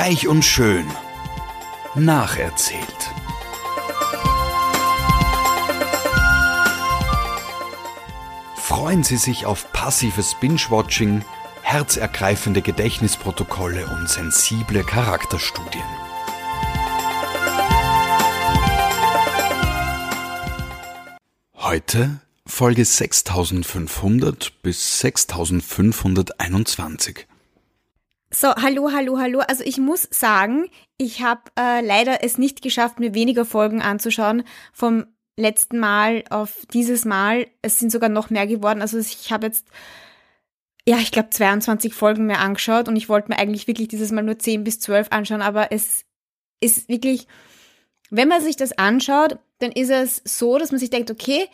Reich und schön. Nacherzählt. Freuen Sie sich auf passives Binge-Watching, herzergreifende Gedächtnisprotokolle und sensible Charakterstudien. Heute Folge 6500 bis 6521. So, hallo, hallo, hallo. Also ich muss sagen, ich habe äh, leider es nicht geschafft, mir weniger Folgen anzuschauen vom letzten Mal auf dieses Mal. Es sind sogar noch mehr geworden. Also ich habe jetzt, ja, ich glaube 22 Folgen mehr angeschaut und ich wollte mir eigentlich wirklich dieses Mal nur 10 bis 12 anschauen, aber es ist wirklich, wenn man sich das anschaut, dann ist es so, dass man sich denkt, okay,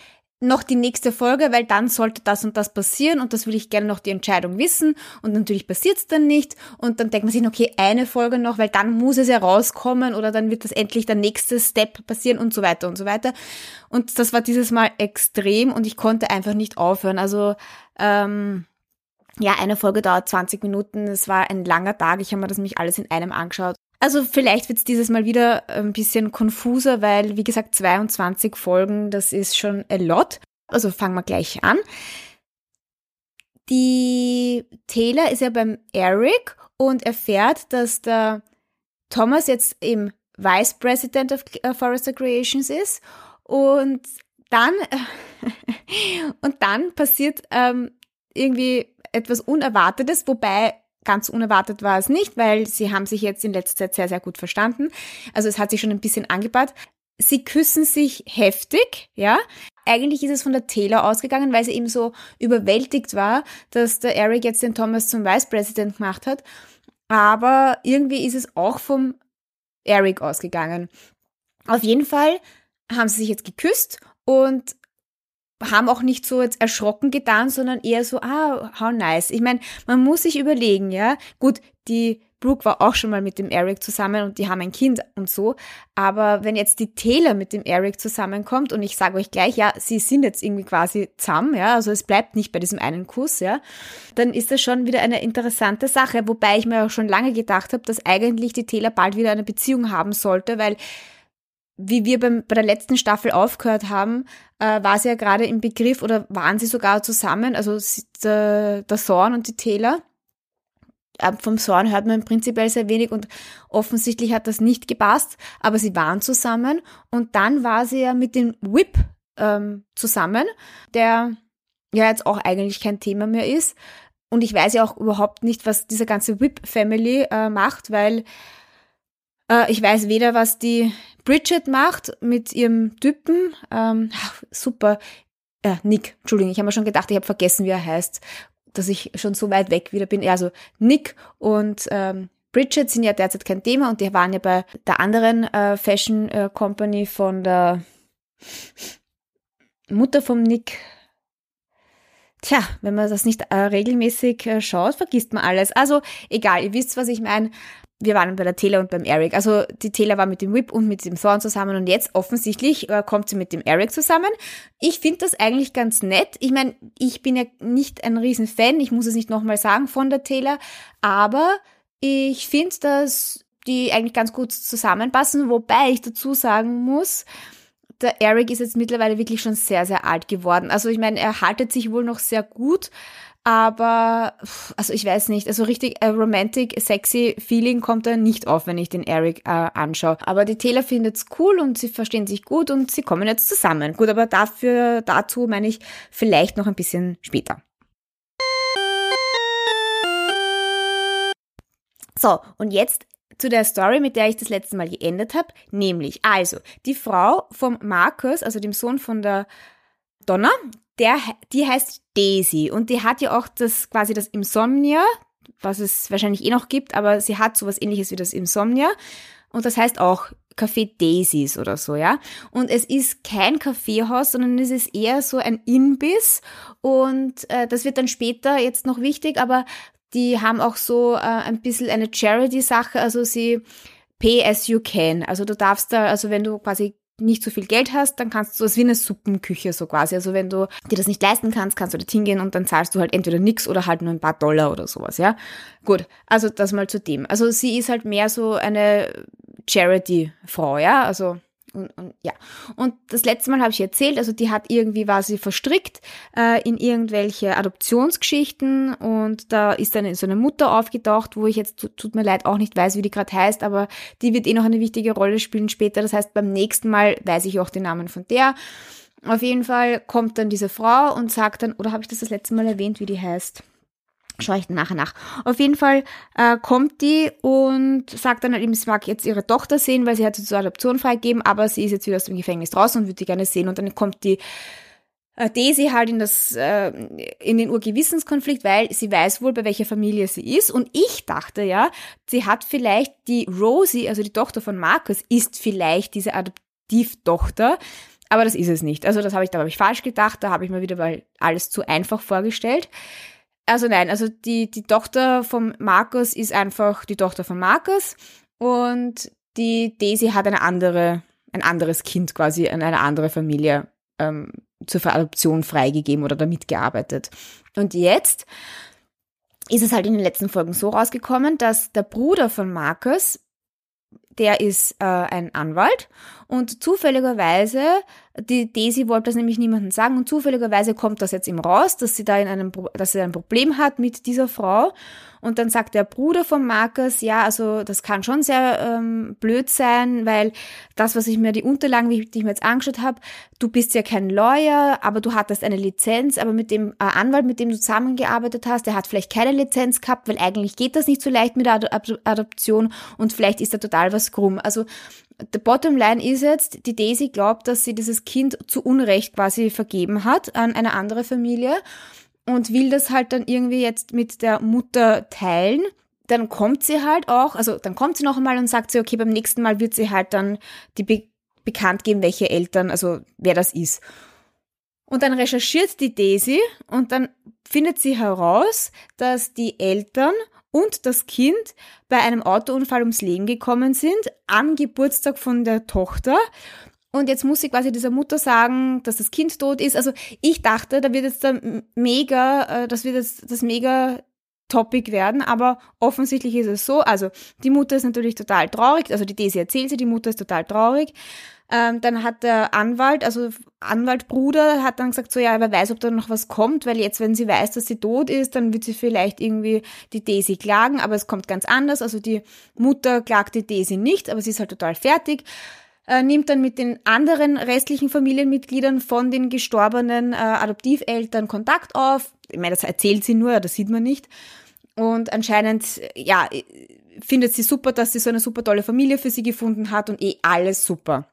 noch die nächste Folge, weil dann sollte das und das passieren und das will ich gerne noch die Entscheidung wissen und natürlich passiert es dann nicht und dann denkt man sich, okay, eine Folge noch, weil dann muss es ja rauskommen oder dann wird das endlich der nächste Step passieren und so weiter und so weiter. Und das war dieses Mal extrem und ich konnte einfach nicht aufhören. Also ähm, ja, eine Folge dauert 20 Minuten. Es war ein langer Tag. Ich habe mir das nämlich alles in einem angeschaut. Also vielleicht wird es dieses Mal wieder ein bisschen konfuser, weil, wie gesagt, 22 Folgen, das ist schon a lot. Also fangen wir gleich an. Die Taylor ist ja beim Eric und erfährt, dass der Thomas jetzt im Vice President of äh, Forester Creations ist und dann und dann passiert ähm, irgendwie etwas Unerwartetes, wobei Ganz unerwartet war es nicht, weil sie haben sich jetzt in letzter Zeit sehr, sehr gut verstanden. Also es hat sich schon ein bisschen angebaut. Sie küssen sich heftig, ja. Eigentlich ist es von der Taylor ausgegangen, weil sie eben so überwältigt war, dass der Eric jetzt den Thomas zum Vice President gemacht hat. Aber irgendwie ist es auch vom Eric ausgegangen. Auf jeden Fall haben sie sich jetzt geküsst und haben auch nicht so jetzt erschrocken getan, sondern eher so, ah, how nice. Ich meine, man muss sich überlegen, ja. Gut, die Brooke war auch schon mal mit dem Eric zusammen und die haben ein Kind und so. Aber wenn jetzt die Taylor mit dem Eric zusammenkommt und ich sage euch gleich, ja, sie sind jetzt irgendwie quasi zusammen, ja, also es bleibt nicht bei diesem einen Kuss, ja, dann ist das schon wieder eine interessante Sache. Wobei ich mir auch schon lange gedacht habe, dass eigentlich die Taylor bald wieder eine Beziehung haben sollte, weil wie wir beim, bei der letzten Staffel aufgehört haben, äh, war sie ja gerade im Begriff oder waren sie sogar zusammen, also der, der Sorn und die Taylor. Äh, vom Sorn hört man prinzipiell sehr wenig und offensichtlich hat das nicht gepasst, aber sie waren zusammen und dann war sie ja mit dem Whip ähm, zusammen, der ja jetzt auch eigentlich kein Thema mehr ist. Und ich weiß ja auch überhaupt nicht, was diese ganze Whip-Family äh, macht, weil äh, ich weiß weder, was die Bridget macht mit ihrem Typen. Ähm, super. Äh, Nick, Entschuldigung, ich habe mir schon gedacht, ich habe vergessen, wie er heißt, dass ich schon so weit weg wieder bin. Also Nick und ähm, Bridget sind ja derzeit kein Thema und die waren ja bei der anderen äh, Fashion äh, Company von der Mutter vom Nick. Tja, wenn man das nicht äh, regelmäßig äh, schaut, vergisst man alles. Also egal, ihr wisst, was ich meine wir waren bei der Taylor und beim Eric. Also die Taylor war mit dem Whip und mit dem Thorn zusammen und jetzt offensichtlich äh, kommt sie mit dem Eric zusammen. Ich finde das eigentlich ganz nett. Ich meine, ich bin ja nicht ein Riesenfan, ich muss es nicht nochmal sagen von der Taylor, aber ich finde, dass die eigentlich ganz gut zusammenpassen, wobei ich dazu sagen muss, der Eric ist jetzt mittlerweile wirklich schon sehr, sehr alt geworden. Also ich meine, er haltet sich wohl noch sehr gut, aber, also ich weiß nicht, also richtig äh, romantic, sexy Feeling kommt da nicht auf, wenn ich den Eric äh, anschaue. Aber die Taylor findet's cool und sie verstehen sich gut und sie kommen jetzt zusammen. Gut, aber dafür, dazu meine ich vielleicht noch ein bisschen später. So, und jetzt zu der Story, mit der ich das letzte Mal geendet habe, nämlich also die Frau vom Markus, also dem Sohn von der Donna, der, die heißt Daisy und die hat ja auch das quasi das Insomnia, was es wahrscheinlich eh noch gibt, aber sie hat sowas ähnliches wie das Insomnia und das heißt auch Café Daisies oder so, ja. Und es ist kein Kaffeehaus, sondern es ist eher so ein Imbiss und äh, das wird dann später jetzt noch wichtig, aber die haben auch so äh, ein bisschen eine Charity-Sache, also sie pay as you can. Also du darfst da, also wenn du quasi nicht so viel Geld hast, dann kannst du, es wie eine Suppenküche so quasi. Also wenn du dir das nicht leisten kannst, kannst du dort hingehen und dann zahlst du halt entweder nix oder halt nur ein paar Dollar oder sowas, ja. Gut, also das mal zu dem. Also sie ist halt mehr so eine Charity-Frau, ja. Also und, und ja. Und das letzte Mal habe ich erzählt, also die hat irgendwie, war sie verstrickt äh, in irgendwelche Adoptionsgeschichten und da ist dann so eine Mutter aufgetaucht, wo ich jetzt, tut, mir leid, auch nicht weiß, wie die gerade heißt, aber die wird eh noch eine wichtige Rolle spielen später. Das heißt, beim nächsten Mal weiß ich auch den Namen von der. Auf jeden Fall kommt dann diese Frau und sagt dann, oder habe ich das das letzte Mal erwähnt, wie die heißt? Schaue ich nachher nach. Auf jeden Fall äh, kommt die und sagt dann halt eben, sie mag jetzt ihre Tochter sehen, weil sie hat sie zur Adoption freigegeben, aber sie ist jetzt wieder aus dem Gefängnis draußen und würde die gerne sehen. Und dann kommt die äh, Daisy halt in das äh, in den Urgewissenskonflikt, weil sie weiß wohl, bei welcher Familie sie ist. Und ich dachte ja, sie hat vielleicht die Rosie, also die Tochter von Marcus, ist vielleicht diese Adoptivtochter. Aber das ist es nicht. Also das habe ich, da habe ich falsch gedacht, da habe ich mir wieder mal alles zu einfach vorgestellt. Also nein, also die, die Tochter von Markus ist einfach die Tochter von Markus und die Daisy hat eine andere, ein anderes Kind quasi in eine andere Familie ähm, zur Adoption freigegeben oder damit gearbeitet. Und jetzt ist es halt in den letzten Folgen so rausgekommen, dass der Bruder von Markus, der ist äh, ein Anwalt und zufälligerweise die Daisy wollte das nämlich niemandem sagen und zufälligerweise kommt das jetzt ihm raus, dass sie da in einem, dass sie ein Problem hat mit dieser Frau. Und dann sagt der Bruder von Markus, ja, also das kann schon sehr ähm, blöd sein, weil das, was ich mir, die Unterlagen, wie ich mir jetzt angeschaut habe, du bist ja kein Lawyer, aber du hattest eine Lizenz, aber mit dem äh, Anwalt, mit dem du zusammengearbeitet hast, der hat vielleicht keine Lizenz gehabt, weil eigentlich geht das nicht so leicht mit der Ad Adoption und vielleicht ist da total was krumm. Also The bottom line ist jetzt, die Daisy glaubt, dass sie dieses Kind zu Unrecht quasi vergeben hat an eine andere Familie und will das halt dann irgendwie jetzt mit der Mutter teilen. Dann kommt sie halt auch, also dann kommt sie noch einmal und sagt sie, okay, beim nächsten Mal wird sie halt dann die Be bekannt geben, welche Eltern, also wer das ist. Und dann recherchiert die Daisy und dann findet sie heraus, dass die Eltern und das Kind bei einem Autounfall ums Leben gekommen sind, am Geburtstag von der Tochter. Und jetzt muss sie quasi dieser Mutter sagen, dass das Kind tot ist. Also ich dachte, da wird jetzt da mega, äh, das wird jetzt das mega Topic werden, aber offensichtlich ist es so. Also die Mutter ist natürlich total traurig, also die Daisy erzählt sie, die Mutter ist total traurig. Ähm, dann hat der Anwalt, also Anwaltbruder, hat dann gesagt, so ja, wer weiß, ob da noch was kommt, weil jetzt, wenn sie weiß, dass sie tot ist, dann wird sie vielleicht irgendwie die Daisy klagen, aber es kommt ganz anders. Also die Mutter klagt die Daisy nicht, aber sie ist halt total fertig. Äh, nimmt dann mit den anderen restlichen Familienmitgliedern von den gestorbenen äh, Adoptiveltern Kontakt auf. Ich meine, das erzählt sie nur, das sieht man nicht. Und anscheinend, ja, findet sie super, dass sie so eine super tolle Familie für sie gefunden hat und eh alles super.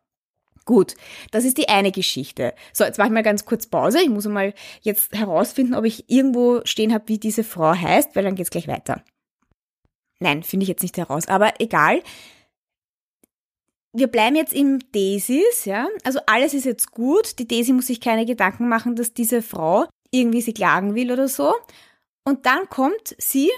Gut, das ist die eine Geschichte. So, jetzt mache ich mal ganz kurz Pause. Ich muss mal jetzt herausfinden, ob ich irgendwo stehen habe, wie diese Frau heißt, weil dann geht's gleich weiter. Nein, finde ich jetzt nicht heraus, aber egal. Wir bleiben jetzt im Desis, ja. Also alles ist jetzt gut. Die Desi muss sich keine Gedanken machen, dass diese Frau irgendwie sie klagen will oder so. Und dann kommt sie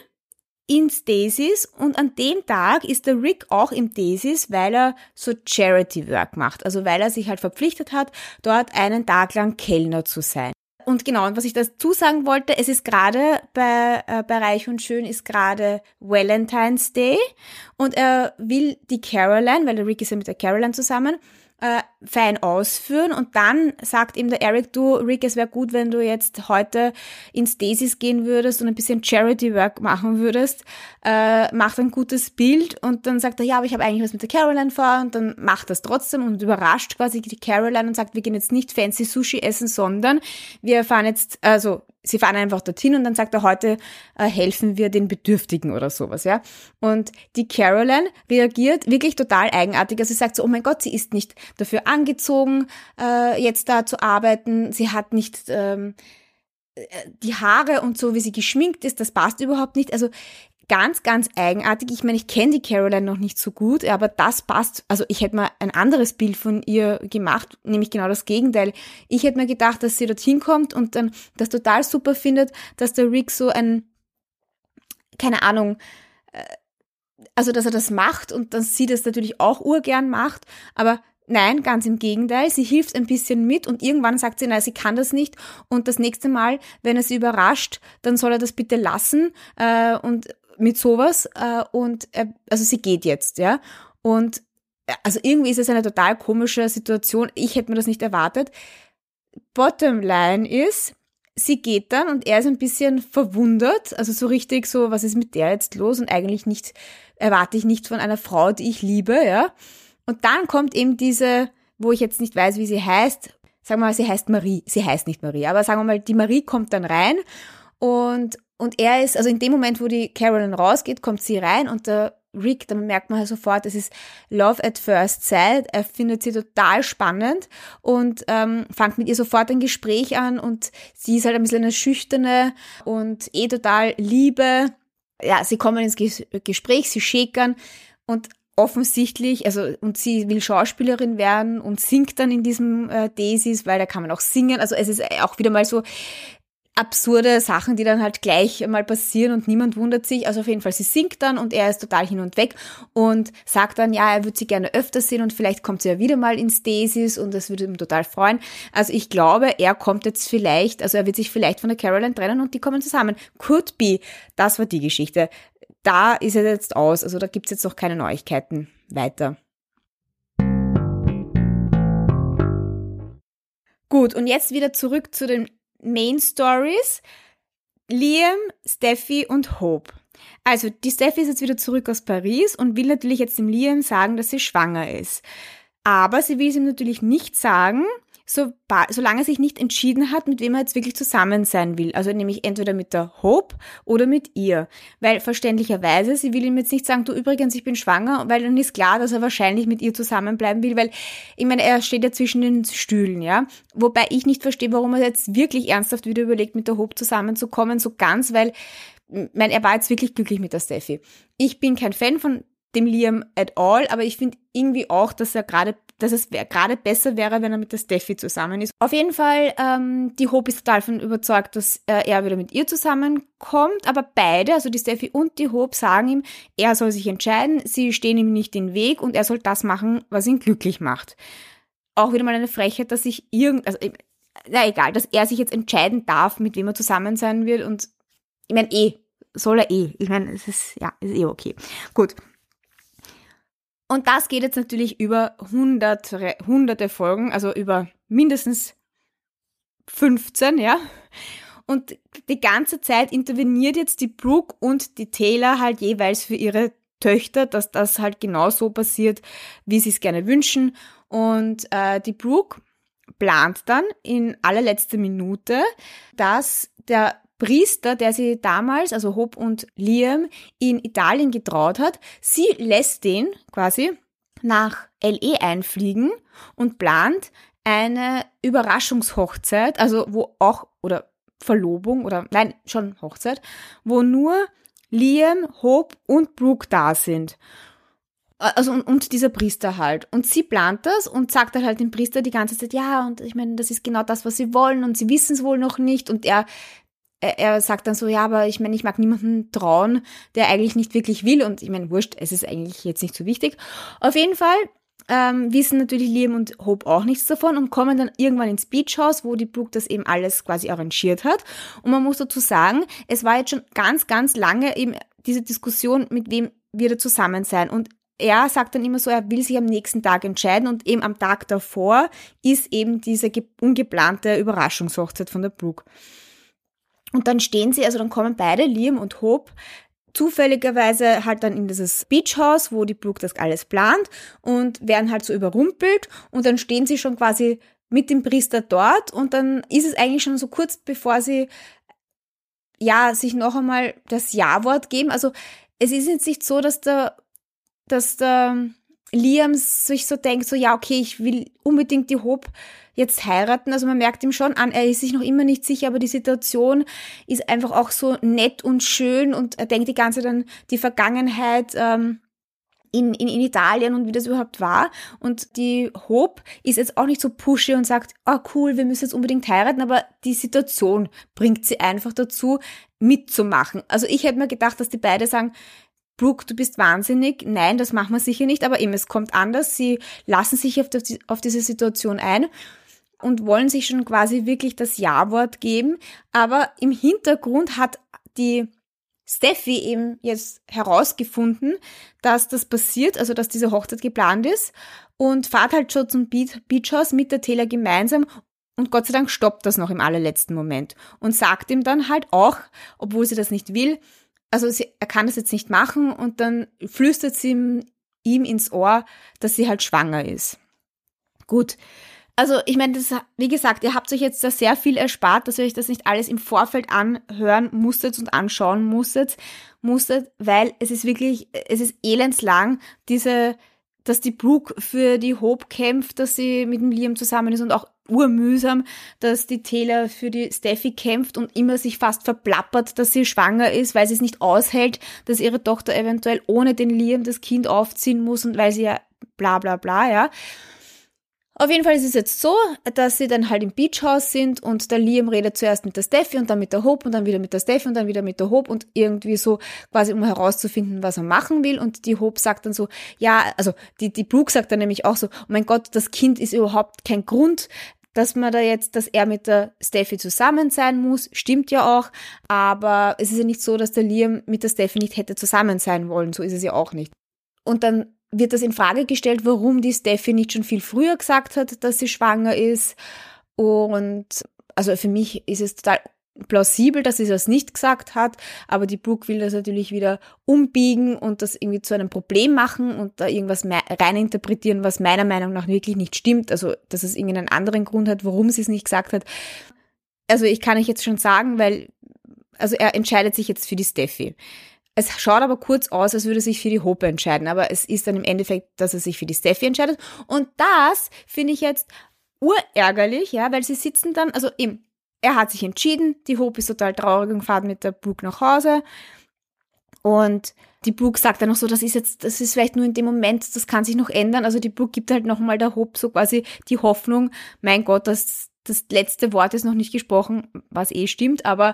ins Daisies und an dem Tag ist der Rick auch im Daisies, weil er so Charity Work macht, also weil er sich halt verpflichtet hat, dort einen Tag lang Kellner zu sein. Und genau, und was ich dazu sagen wollte, es ist gerade bei, äh, bei Reich und Schön ist gerade Valentine's Day und er will die Caroline, weil der Rick ist ja mit der Caroline zusammen, äh, fein ausführen. Und dann sagt ihm der Eric, du Rick, es wäre gut, wenn du jetzt heute ins Desis gehen würdest und ein bisschen Charity Work machen würdest, äh, macht ein gutes Bild. Und dann sagt er, ja, aber ich habe eigentlich was mit der Caroline vor. Und dann macht das trotzdem und überrascht quasi die Caroline und sagt, wir gehen jetzt nicht fancy Sushi essen, sondern wir fahren jetzt, also sie fahren einfach dorthin und dann sagt er, heute äh, helfen wir den Bedürftigen oder sowas, ja. Und die Caroline reagiert wirklich total eigenartig. Also sie sagt so, oh mein Gott, sie ist nicht dafür angezogen, äh, jetzt da zu arbeiten. Sie hat nicht ähm, äh, die Haare und so, wie sie geschminkt ist, das passt überhaupt nicht. Also ganz, ganz eigenartig. Ich meine, ich kenne die Caroline noch nicht so gut, aber das passt. Also ich hätte mal ein anderes Bild von ihr gemacht, nämlich genau das Gegenteil. Ich hätte mir gedacht, dass sie dorthin kommt und dann das total super findet, dass der Rick so ein, keine Ahnung, äh, also dass er das macht und dass sie das natürlich auch urgern macht, aber Nein, ganz im Gegenteil. Sie hilft ein bisschen mit und irgendwann sagt sie, nein, sie kann das nicht. Und das nächste Mal, wenn er sie überrascht, dann soll er das bitte lassen äh, und mit sowas. Äh, und äh, also sie geht jetzt, ja. Und äh, also irgendwie ist es eine total komische Situation. Ich hätte mir das nicht erwartet. Bottom line ist, sie geht dann und er ist ein bisschen verwundert, also so richtig so, was ist mit der jetzt los und eigentlich nicht, erwarte ich nicht von einer Frau, die ich liebe, ja. Und dann kommt eben diese, wo ich jetzt nicht weiß, wie sie heißt, sagen wir mal, sie heißt Marie, sie heißt nicht Marie, aber sagen wir mal, die Marie kommt dann rein und, und er ist, also in dem Moment, wo die Carolyn rausgeht, kommt sie rein und der Rick, dann merkt man halt sofort, es ist Love at First Sight. Er findet sie total spannend und ähm, fängt mit ihr sofort ein Gespräch an und sie ist halt ein bisschen eine Schüchterne und eh total Liebe. Ja, sie kommen ins Gespräch, sie schäkern und offensichtlich, also und sie will Schauspielerin werden und singt dann in diesem äh, Daisies, weil da kann man auch singen. Also es ist auch wieder mal so absurde Sachen, die dann halt gleich mal passieren und niemand wundert sich. Also auf jeden Fall, sie singt dann und er ist total hin und weg und sagt dann, ja, er würde sie gerne öfter sehen und vielleicht kommt sie ja wieder mal ins Daisies und das würde ihm total freuen. Also ich glaube, er kommt jetzt vielleicht, also er wird sich vielleicht von der Caroline trennen und die kommen zusammen. Could be. Das war die Geschichte. Da ist er jetzt aus, also da gibt's jetzt noch keine Neuigkeiten weiter. Gut, und jetzt wieder zurück zu den Main Stories. Liam, Steffi und Hope. Also, die Steffi ist jetzt wieder zurück aus Paris und will natürlich jetzt dem Liam sagen, dass sie schwanger ist. Aber sie will es ihm natürlich nicht sagen, so, solange er sich nicht entschieden hat, mit wem er jetzt wirklich zusammen sein will. Also nämlich entweder mit der Hope oder mit ihr. Weil verständlicherweise, sie will ihm jetzt nicht sagen, du übrigens, ich bin schwanger, weil dann ist klar, dass er wahrscheinlich mit ihr zusammenbleiben will, weil ich meine, er steht ja zwischen den Stühlen, ja. Wobei ich nicht verstehe, warum er jetzt wirklich ernsthaft wieder überlegt, mit der Hope zusammenzukommen, so ganz, weil, ich meine, er war jetzt wirklich glücklich mit der Steffi. Ich bin kein Fan von dem Liam at all, aber ich finde irgendwie auch, dass er gerade dass es gerade besser wäre, wenn er mit der Steffi zusammen ist. Auf jeden Fall, ähm, die Hope ist total davon überzeugt, dass äh, er wieder mit ihr zusammenkommt, aber beide, also die Steffi und die Hope, sagen ihm, er soll sich entscheiden, sie stehen ihm nicht den Weg und er soll das machen, was ihn glücklich macht. Auch wieder mal eine Frechheit, dass sich irgend, also, na egal, dass er sich jetzt entscheiden darf, mit wem er zusammen sein wird und ich meine eh, soll er eh. Ich meine, es ist, ja, ist eh okay. Gut. Und das geht jetzt natürlich über hunderte, hunderte Folgen, also über mindestens 15, ja. Und die ganze Zeit interveniert jetzt die Brooke und die Taylor halt jeweils für ihre Töchter, dass das halt genau so passiert, wie sie es gerne wünschen. Und äh, die Brooke plant dann in allerletzter Minute, dass der Priester, der sie damals, also Hope und Liam, in Italien getraut hat, sie lässt den quasi nach LE einfliegen und plant eine Überraschungshochzeit, also wo auch, oder Verlobung, oder nein, schon Hochzeit, wo nur Liam, Hope und Brooke da sind. Also und, und, dieser Priester halt. Und sie plant das und sagt dann halt dem Priester die ganze Zeit, ja, und ich meine, das ist genau das, was sie wollen und sie wissen es wohl noch nicht. Und er er sagt dann so, ja, aber ich meine, ich mag niemanden trauen, der eigentlich nicht wirklich will. Und ich meine, wurscht, es ist eigentlich jetzt nicht so wichtig. Auf jeden Fall ähm, wissen natürlich Liam und Hope auch nichts davon und kommen dann irgendwann ins Beachhaus, wo die Brooke das eben alles quasi arrangiert hat. Und man muss dazu sagen, es war jetzt schon ganz, ganz lange eben diese Diskussion, mit wem wir da zusammen sein. Und er sagt dann immer so, er will sich am nächsten Tag entscheiden und eben am Tag davor ist eben diese ungeplante Überraschungshochzeit von der Brooke. Und dann stehen sie, also dann kommen beide, Liam und Hope, zufälligerweise halt dann in dieses Beachhaus, wo die Brooke das alles plant und werden halt so überrumpelt und dann stehen sie schon quasi mit dem Priester dort und dann ist es eigentlich schon so kurz bevor sie ja sich noch einmal das Ja-Wort geben. Also es ist jetzt nicht so, dass der, dass der Liam sich so denkt, so ja, okay, ich will unbedingt die Hope jetzt heiraten. Also man merkt ihm schon an, er ist sich noch immer nicht sicher, aber die Situation ist einfach auch so nett und schön und er denkt die ganze Zeit an die Vergangenheit. Ähm, in, in, in Italien und wie das überhaupt war. Und die Hope ist jetzt auch nicht so pushy und sagt, oh cool, wir müssen jetzt unbedingt heiraten, aber die Situation bringt sie einfach dazu, mitzumachen. Also ich hätte mir gedacht, dass die beide sagen, Brooke, du bist wahnsinnig. Nein, das machen wir sicher nicht, aber eben, es kommt anders. Sie lassen sich auf, die, auf diese Situation ein und wollen sich schon quasi wirklich das Ja-Wort geben. Aber im Hintergrund hat die Steffi eben jetzt herausgefunden, dass das passiert, also dass diese Hochzeit geplant ist und fahrt halt schon zum Beach House mit der Taylor gemeinsam und Gott sei Dank stoppt das noch im allerletzten Moment und sagt ihm dann halt auch, obwohl sie das nicht will, also sie, er kann das jetzt nicht machen und dann flüstert sie ihm, ihm ins Ohr, dass sie halt schwanger ist. Gut, also ich meine, das, wie gesagt, ihr habt euch jetzt da sehr viel erspart, dass ihr euch das nicht alles im Vorfeld anhören musstet und anschauen musstet, musstet, weil es ist wirklich, es ist elendslang, diese, dass die Brooke für die Hope kämpft, dass sie mit dem Liam zusammen ist und auch urmühsam, dass die Taylor für die Steffi kämpft und immer sich fast verplappert, dass sie schwanger ist, weil sie es nicht aushält, dass ihre Tochter eventuell ohne den Liam das Kind aufziehen muss und weil sie ja bla bla bla, ja. Auf jeden Fall ist es jetzt so, dass sie dann halt im Beachhaus sind und der Liam redet zuerst mit der Steffi und dann mit der Hope und dann wieder mit der Steffi und dann wieder mit der Hope und irgendwie so quasi um herauszufinden, was er machen will. Und die Hope sagt dann so, ja, also die, die Brooke sagt dann nämlich auch so, oh mein Gott, das Kind ist überhaupt kein Grund, dass man da jetzt, dass er mit der Steffi zusammen sein muss, stimmt ja auch, aber es ist ja nicht so, dass der Liam mit der Steffi nicht hätte zusammen sein wollen, so ist es ja auch nicht. Und dann wird das in Frage gestellt, warum die Steffi nicht schon viel früher gesagt hat, dass sie schwanger ist. Und also für mich ist es total plausibel, dass sie das nicht gesagt hat, aber die Brooke will das natürlich wieder umbiegen und das irgendwie zu einem Problem machen und da irgendwas reininterpretieren, was meiner Meinung nach wirklich nicht stimmt. Also, dass es irgendeinen anderen Grund hat, warum sie es nicht gesagt hat. Also, ich kann euch jetzt schon sagen, weil, also er entscheidet sich jetzt für die Steffi. Es schaut aber kurz aus, als würde er sich für die Hope entscheiden, aber es ist dann im Endeffekt, dass er sich für die Steffi entscheidet. Und das finde ich jetzt urärgerlich, ja, weil sie sitzen dann, also eben, er hat sich entschieden, die Hope ist total traurig und fährt mit der Brooke nach Hause. Und die Brooke sagt dann noch so, das ist jetzt, das ist vielleicht nur in dem Moment, das kann sich noch ändern. Also die Brooke gibt halt nochmal der Hope so quasi die Hoffnung, mein Gott, das, das letzte Wort ist noch nicht gesprochen, was eh stimmt, aber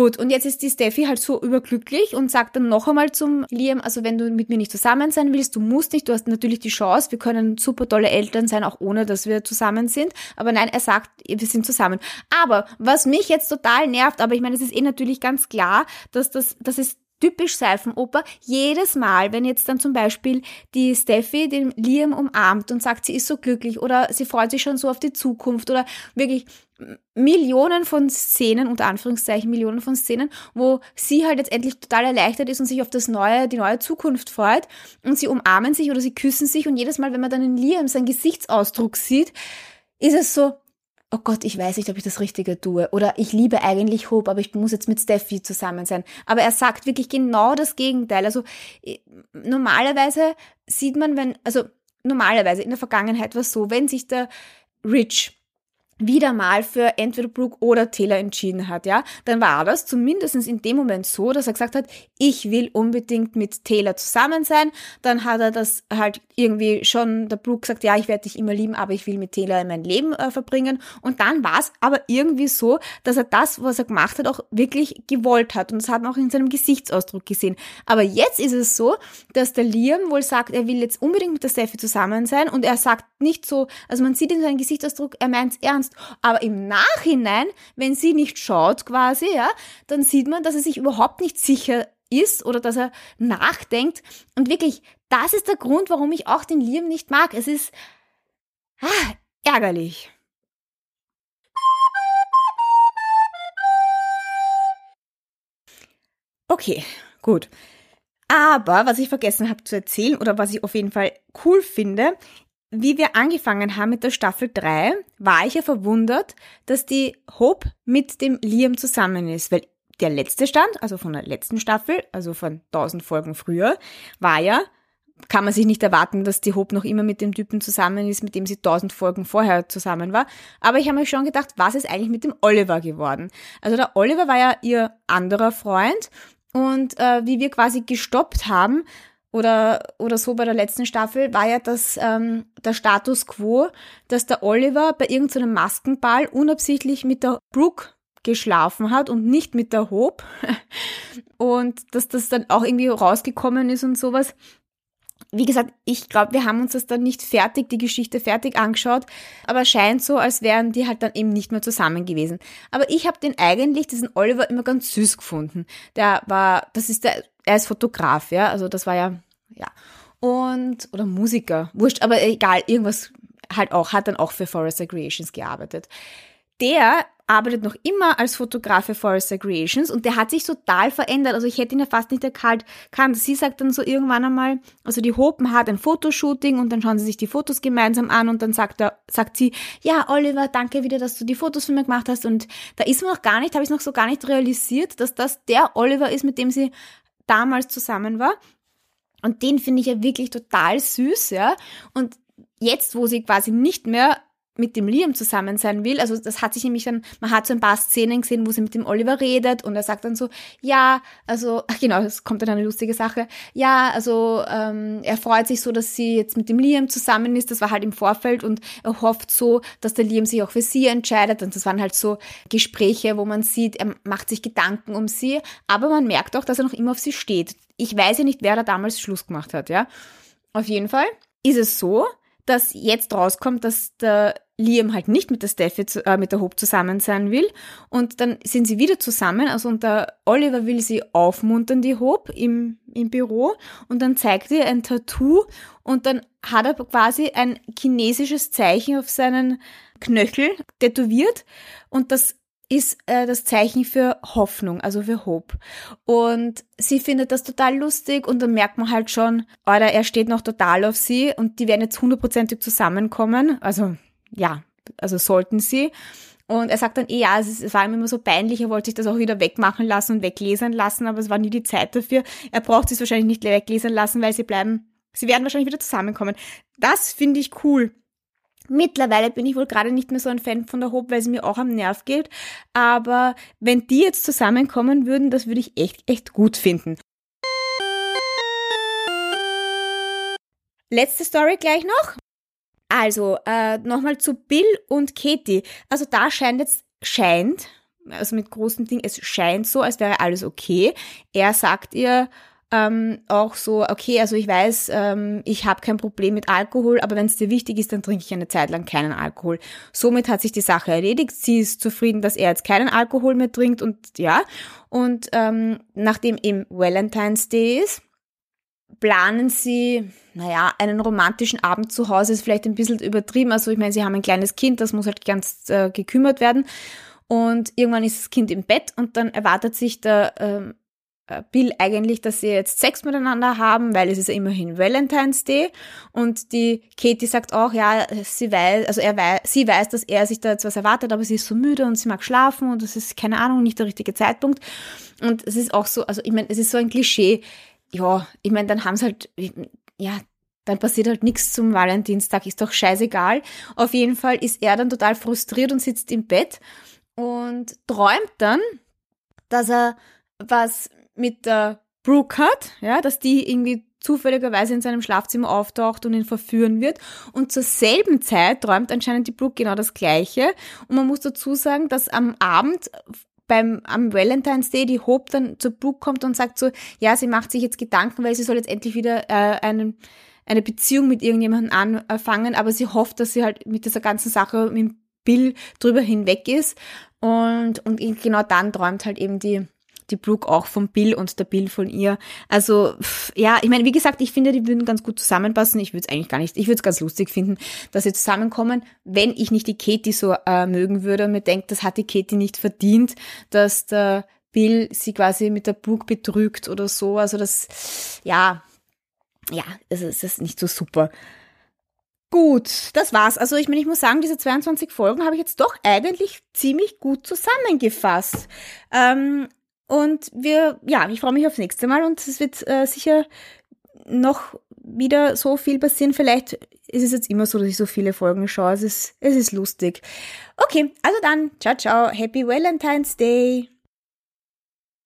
Gut, und jetzt ist die Steffi halt so überglücklich und sagt dann noch einmal zum Liam, also wenn du mit mir nicht zusammen sein willst, du musst nicht, du hast natürlich die Chance, wir können super tolle Eltern sein, auch ohne, dass wir zusammen sind. Aber nein, er sagt, wir sind zusammen. Aber was mich jetzt total nervt, aber ich meine, es ist eh natürlich ganz klar, dass das, das ist typisch Seifenoper, jedes Mal, wenn jetzt dann zum Beispiel die Steffi den Liam umarmt und sagt, sie ist so glücklich oder sie freut sich schon so auf die Zukunft oder wirklich Millionen von Szenen, unter Anführungszeichen Millionen von Szenen, wo sie halt jetzt endlich total erleichtert ist und sich auf das neue, die neue Zukunft freut und sie umarmen sich oder sie küssen sich und jedes Mal, wenn man dann in Liam seinen Gesichtsausdruck sieht, ist es so, oh Gott, ich weiß nicht, ob ich das Richtige tue. Oder ich liebe eigentlich Hope, aber ich muss jetzt mit Steffi zusammen sein. Aber er sagt wirklich genau das Gegenteil. Also normalerweise sieht man, wenn, also normalerweise in der Vergangenheit war es so, wenn sich der Rich wieder mal für entweder Brooke oder Taylor entschieden hat, ja, dann war das zumindest in dem Moment so, dass er gesagt hat, ich will unbedingt mit Taylor zusammen sein. Dann hat er das halt irgendwie schon der Brooke gesagt, ja, ich werde dich immer lieben, aber ich will mit Taylor mein Leben äh, verbringen. Und dann war es aber irgendwie so, dass er das, was er gemacht hat, auch wirklich gewollt hat. Und das hat man auch in seinem Gesichtsausdruck gesehen. Aber jetzt ist es so, dass der Liam wohl sagt, er will jetzt unbedingt mit der Steffi zusammen sein und er sagt nicht so, also man sieht in seinem Gesichtsausdruck, er meint es ernst. Aber im Nachhinein, wenn sie nicht schaut quasi, ja, dann sieht man, dass er sich überhaupt nicht sicher ist oder dass er nachdenkt. Und wirklich, das ist der Grund, warum ich auch den Liam nicht mag. Es ist ah, ärgerlich. Okay, gut. Aber was ich vergessen habe zu erzählen oder was ich auf jeden Fall cool finde, wie wir angefangen haben mit der Staffel 3, war ich ja verwundert, dass die Hope mit dem Liam zusammen ist, weil der letzte Stand, also von der letzten Staffel, also von 1000 Folgen früher, war ja, kann man sich nicht erwarten, dass die Hope noch immer mit dem Typen zusammen ist, mit dem sie 1000 Folgen vorher zusammen war. Aber ich habe mir schon gedacht, was ist eigentlich mit dem Oliver geworden? Also der Oliver war ja ihr anderer Freund und äh, wie wir quasi gestoppt haben, oder, oder so bei der letzten Staffel war ja das ähm, der Status quo, dass der Oliver bei irgendeinem Maskenball unabsichtlich mit der Brooke geschlafen hat und nicht mit der Hope. Und dass das dann auch irgendwie rausgekommen ist und sowas. Wie gesagt, ich glaube, wir haben uns das dann nicht fertig, die Geschichte fertig angeschaut, aber scheint so, als wären die halt dann eben nicht mehr zusammen gewesen. Aber ich habe den eigentlich, diesen Oliver, immer ganz süß gefunden. Der war, das ist der, er ist Fotograf, ja, also das war ja, ja. Und, oder Musiker, wurscht, aber egal, irgendwas halt auch, hat dann auch für Forest Creations gearbeitet. Der arbeitet noch immer als Fotograf für Forrester Creations und der hat sich total verändert. Also ich hätte ihn ja fast nicht erkannt. Sie sagt dann so irgendwann einmal, also die Hopen hat ein Fotoshooting und dann schauen sie sich die Fotos gemeinsam an und dann sagt er, sagt sie, ja Oliver, danke wieder, dass du die Fotos für mich gemacht hast und da ist mir noch gar nicht, habe ich noch so gar nicht realisiert, dass das der Oliver ist, mit dem sie damals zusammen war. Und den finde ich ja wirklich total süß, ja. Und jetzt, wo sie quasi nicht mehr mit dem Liam zusammen sein will. Also das hat sich nämlich dann, man hat so ein paar Szenen gesehen, wo sie mit dem Oliver redet und er sagt dann so, ja, also, ach genau, es kommt dann eine lustige Sache. Ja, also ähm, er freut sich so, dass sie jetzt mit dem Liam zusammen ist. Das war halt im Vorfeld und er hofft so, dass der Liam sich auch für sie entscheidet. Und das waren halt so Gespräche, wo man sieht, er macht sich Gedanken um sie, aber man merkt auch, dass er noch immer auf sie steht. Ich weiß ja nicht, wer da damals Schluss gemacht hat, ja. Auf jeden Fall ist es so, dass jetzt rauskommt, dass der Liam halt nicht mit der Steffi, äh, mit der Hope zusammen sein will. Und dann sind sie wieder zusammen. Also und der Oliver will sie aufmuntern, die Hope, im, im Büro. Und dann zeigt er ein Tattoo und dann hat er quasi ein chinesisches Zeichen auf seinen Knöchel tätowiert. Und das ist äh, das Zeichen für Hoffnung, also für Hope. Und sie findet das total lustig und dann merkt man halt schon, oder er steht noch total auf sie und die werden jetzt hundertprozentig zusammenkommen. Also ja, also sollten sie. Und er sagt dann eh, ja, es, war ihm immer so peinlich, er wollte sich das auch wieder wegmachen lassen und weglesern lassen, aber es war nie die Zeit dafür. Er braucht es wahrscheinlich nicht weglesern lassen, weil sie bleiben, sie werden wahrscheinlich wieder zusammenkommen. Das finde ich cool. Mittlerweile bin ich wohl gerade nicht mehr so ein Fan von der Hope, weil sie mir auch am Nerv geht. Aber wenn die jetzt zusammenkommen würden, das würde ich echt, echt gut finden. Letzte Story gleich noch. Also, äh, nochmal zu Bill und Katie. Also da scheint jetzt, scheint, also mit großen Dingen, es scheint so, als wäre alles okay. Er sagt ihr, ähm, auch so, okay, also ich weiß, ähm, ich habe kein Problem mit Alkohol, aber wenn es dir wichtig ist, dann trinke ich eine Zeit lang keinen Alkohol. Somit hat sich die Sache erledigt. Sie ist zufrieden, dass er jetzt keinen Alkohol mehr trinkt und ja. Und ähm, nachdem eben Valentine's Day ist, planen sie, naja, einen romantischen Abend zu Hause ist vielleicht ein bisschen übertrieben. Also ich meine, sie haben ein kleines Kind, das muss halt ganz äh, gekümmert werden. Und irgendwann ist das Kind im Bett und dann erwartet sich der ähm, äh, Bill eigentlich, dass sie jetzt Sex miteinander haben, weil es ist ja immerhin Valentine's Day. Und die Katie sagt auch, ja, sie weiß, also er weiß, sie weiß, dass er sich da jetzt was erwartet, aber sie ist so müde und sie mag schlafen und das ist, keine Ahnung, nicht der richtige Zeitpunkt. Und es ist auch so, also ich meine, es ist so ein Klischee. Ja, ich meine, dann haben sie halt, ja, dann passiert halt nichts zum Valentinstag, ist doch scheißegal. Auf jeden Fall ist er dann total frustriert und sitzt im Bett und träumt dann, dass er was mit der Brooke hat, ja, dass die irgendwie zufälligerweise in seinem Schlafzimmer auftaucht und ihn verführen wird. Und zur selben Zeit träumt anscheinend die Brooke genau das Gleiche. Und man muss dazu sagen, dass am Abend beim, am Valentine's Day die Hope dann zur Brooke kommt und sagt so, ja, sie macht sich jetzt Gedanken, weil sie soll jetzt endlich wieder äh, einen, eine Beziehung mit irgendjemandem anfangen, aber sie hofft, dass sie halt mit dieser ganzen Sache mit Bill drüber hinweg ist. Und, und genau dann träumt halt eben die, die Brooke auch von Bill und der Bill von ihr. Also ja, ich meine, wie gesagt, ich finde, die würden ganz gut zusammenpassen. Ich würde es eigentlich gar nicht, ich würde es ganz lustig finden, dass sie zusammenkommen, wenn ich nicht die Katie so äh, mögen würde und mir denkt, das hat die Katie nicht verdient, dass der Bill sie quasi mit der Brooke betrügt oder so. Also das, ja, ja, es ist, ist nicht so super. Gut, das war's. Also ich meine, ich muss sagen, diese 22 Folgen habe ich jetzt doch eigentlich ziemlich gut zusammengefasst. Ähm, und wir, ja, ich freue mich aufs nächste Mal und es wird äh, sicher noch wieder so viel passieren. Vielleicht ist es jetzt immer so, dass ich so viele Folgen schaue. Es ist, es ist lustig. Okay, also dann, ciao, ciao, happy Valentine's Day.